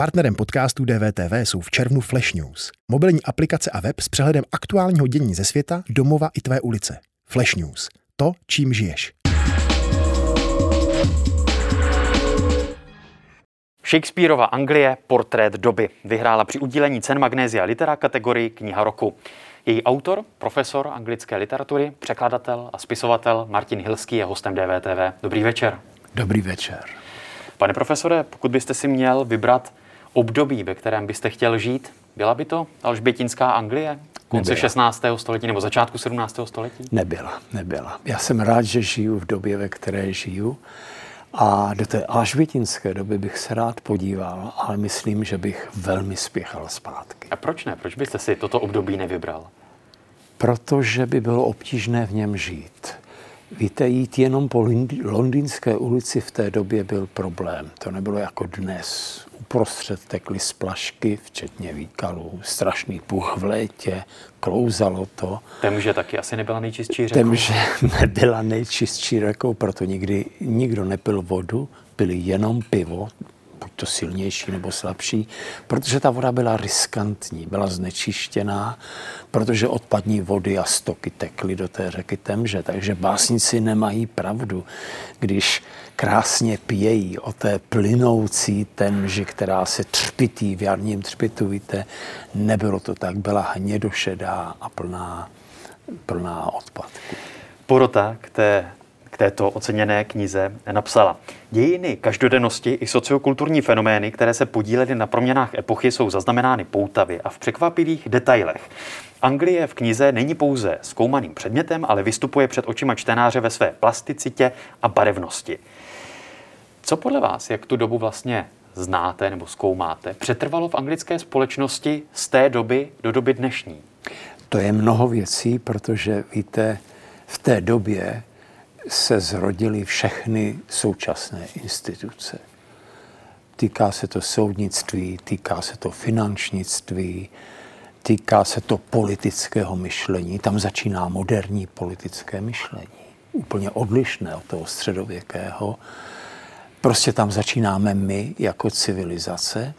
Partnerem podcastu DVTV jsou v červnu Flash News. Mobilní aplikace a web s přehledem aktuálního dění ze světa, domova i tvé ulice. Flash News. To, čím žiješ. Shakespeareova Anglie, portrét doby, vyhrála při udílení cen Magnézia Litera kategorii kniha roku. Její autor, profesor anglické literatury, překladatel a spisovatel Martin Hilský je hostem DVTV. Dobrý večer. Dobrý večer. Pane profesore, pokud byste si měl vybrat období, ve kterém byste chtěl žít, byla by to alžbětinská Anglie? Konce nebyla. 16. století nebo začátku 17. století? Nebyla, nebyla. Já jsem rád, že žiju v době, ve které žiju. A do té alžbětinské doby bych se rád podíval, ale myslím, že bych velmi spěchal zpátky. A proč ne? Proč byste si toto období nevybral? Protože by bylo obtížné v něm žít. Víte, jít jenom po londýnské ulici v té době byl problém. To nebylo jako dnes. Uprostřed tekly splašky, včetně výkalů, strašný puch v létě, klouzalo to. Temže taky asi nebyla nejčistší řekou. Temže nebyla nejčistší řekou, proto nikdy nikdo nepil vodu, pili jenom pivo, buď to silnější nebo slabší, protože ta voda byla riskantní, byla znečištěná, protože odpadní vody a stoky tekly do té řeky Temže. Takže básníci nemají pravdu, když krásně pějí o té plynoucí Temži, která se třpitý v jarním třpitu, víte, nebylo to tak, byla hnědošedá a plná, plná odpadků. Porota k té této oceněné knize napsala. Dějiny každodennosti i sociokulturní fenomény, které se podílely na proměnách epochy, jsou zaznamenány poutavě a v překvapivých detailech. Anglie v knize není pouze zkoumaným předmětem, ale vystupuje před očima čtenáře ve své plasticitě a barevnosti. Co podle vás, jak tu dobu vlastně znáte nebo zkoumáte, přetrvalo v anglické společnosti z té doby do doby dnešní? To je mnoho věcí, protože víte, v té době se zrodily všechny současné instituce. Týká se to soudnictví, týká se to finančnictví, týká se to politického myšlení. Tam začíná moderní politické myšlení, úplně odlišné od toho středověkého. Prostě tam začínáme my jako civilizace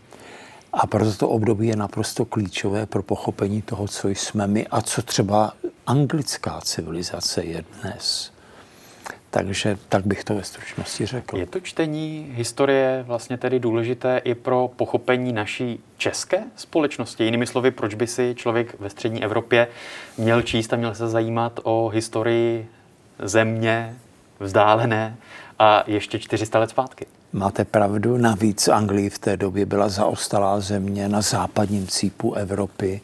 a proto to období je naprosto klíčové pro pochopení toho, co jsme my a co třeba anglická civilizace je dnes. Takže tak bych to ve stručnosti řekl. Je to čtení historie vlastně tedy důležité i pro pochopení naší české společnosti? Jinými slovy, proč by si člověk ve střední Evropě měl číst a měl se zajímat o historii země vzdálené a ještě 400 let zpátky? Máte pravdu, navíc Anglii v té době byla zaostalá země na západním cípu Evropy.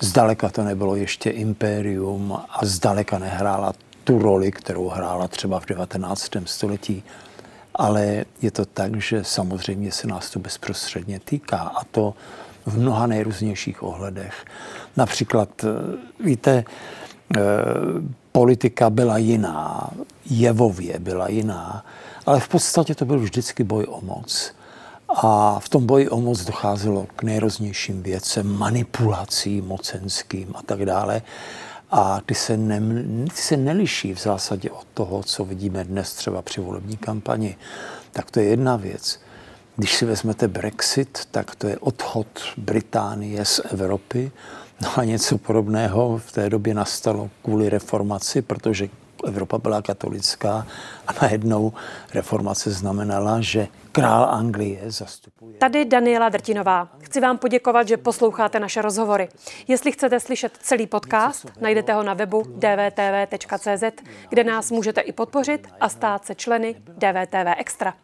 Zdaleka to nebylo ještě impérium a zdaleka nehrála tu roli, kterou hrála třeba v 19. století, ale je to tak, že samozřejmě se nás to bezprostředně týká a to v mnoha nejrůznějších ohledech. Například, eh, víte, eh, politika byla jiná, jevově byla jiná, ale v podstatě to byl vždycky boj o moc. A v tom boji o moc docházelo k nejroznějším věcem, manipulacím mocenským a tak dále a ty se, ne, ty se neliší v zásadě od toho, co vidíme dnes třeba při volební kampani. Tak to je jedna věc. Když si vezmete Brexit, tak to je odchod Británie z Evropy. No a něco podobného v té době nastalo kvůli reformaci, protože Evropa byla katolická a najednou reformace znamenala, že král Anglie zastupuje. Tady Daniela Drtinová. Chci vám poděkovat, že posloucháte naše rozhovory. Jestli chcete slyšet celý podcast, najdete ho na webu dvtv.cz, kde nás můžete i podpořit a stát se členy DVTV Extra.